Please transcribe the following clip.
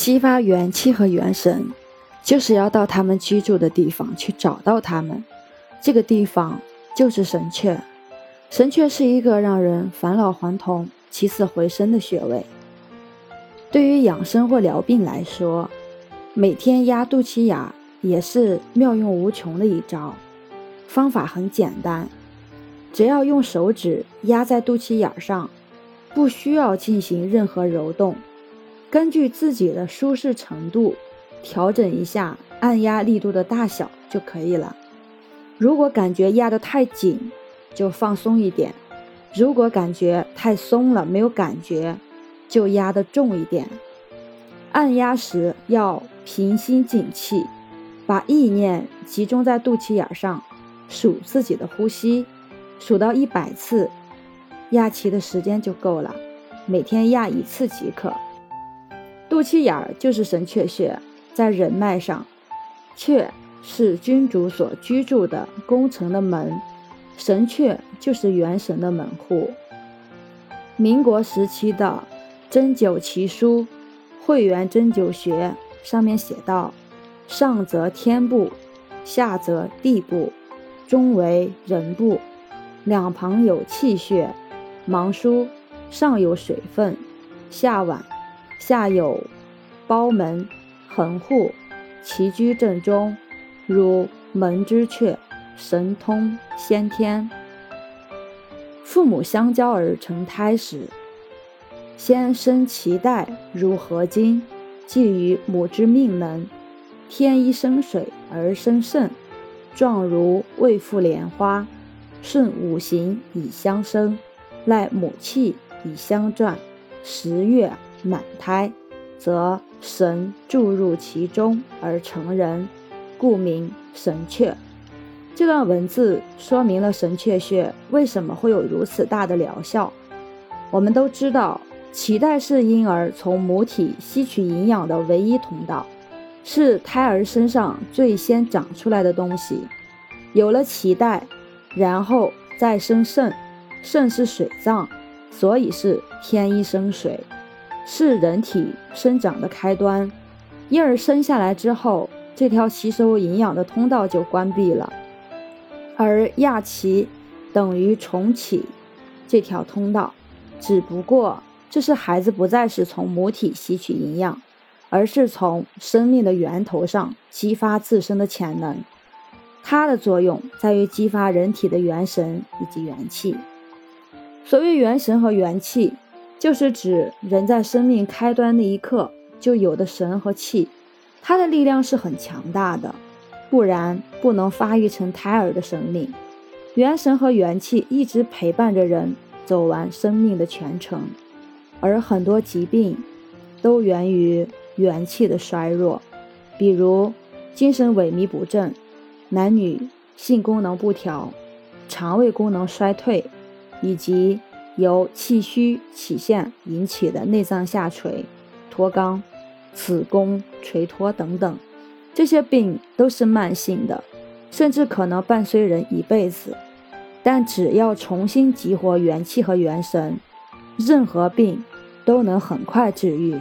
激发元气和元神，就是要到他们居住的地方去找到他们。这个地方就是神阙。神阙是一个让人返老还童、起死回生的穴位。对于养生或疗病来说，每天压肚脐眼也是妙用无穷的一招。方法很简单，只要用手指压在肚脐眼上，不需要进行任何揉动，根据自己的舒适程度调整一下按压力度的大小就可以了。如果感觉压得太紧，就放松一点；如果感觉太松了，没有感觉。就压得重一点，按压时要平心静气，把意念集中在肚脐眼上，数自己的呼吸，数到一百次，压气的时间就够了，每天压一次即可。肚脐眼儿就是神阙穴，在人脉上，阙是君主所居住的宫城的门，神阙就是元神的门户。民国时期的。针灸奇书，会员针灸学上面写道：上则天部，下则地部，中为人部，两旁有气血，芒疏，上有水分，下脘，下有包门，横户，其居正中，如门之阙，神通先天。父母相交而成胎时。先生脐带如合金，寄于母之命门。天一生水而生肾，状如未复莲花。顺五行以相生，赖母气以相转。十月满胎，则神注入其中而成人，故名神阙。这段文字说明了神阙穴为什么会有如此大的疗效。我们都知道。脐带是婴儿从母体吸取营养的唯一通道，是胎儿身上最先长出来的东西。有了脐带，然后再生肾，肾是水脏，所以是天一生水，是人体生长的开端。婴儿生下来之后，这条吸收营养的通道就关闭了，而亚奇等于重启这条通道，只不过。这是孩子不再是从母体吸取营养，而是从生命的源头上激发自身的潜能。它的作用在于激发人体的元神以及元气。所谓元神和元气，就是指人在生命开端那一刻就有的神和气，它的力量是很强大的，不然不能发育成胎儿的生命。元神和元气一直陪伴着人走完生命的全程。而很多疾病都源于元气的衰弱，比如精神萎靡不振、男女性功能不调、肠胃功能衰退，以及由气虚起陷引起的内脏下垂、脱肛、子宫垂脱等等。这些病都是慢性的，甚至可能伴随人一辈子。但只要重新激活元气和元神，任何病。都能很快治愈。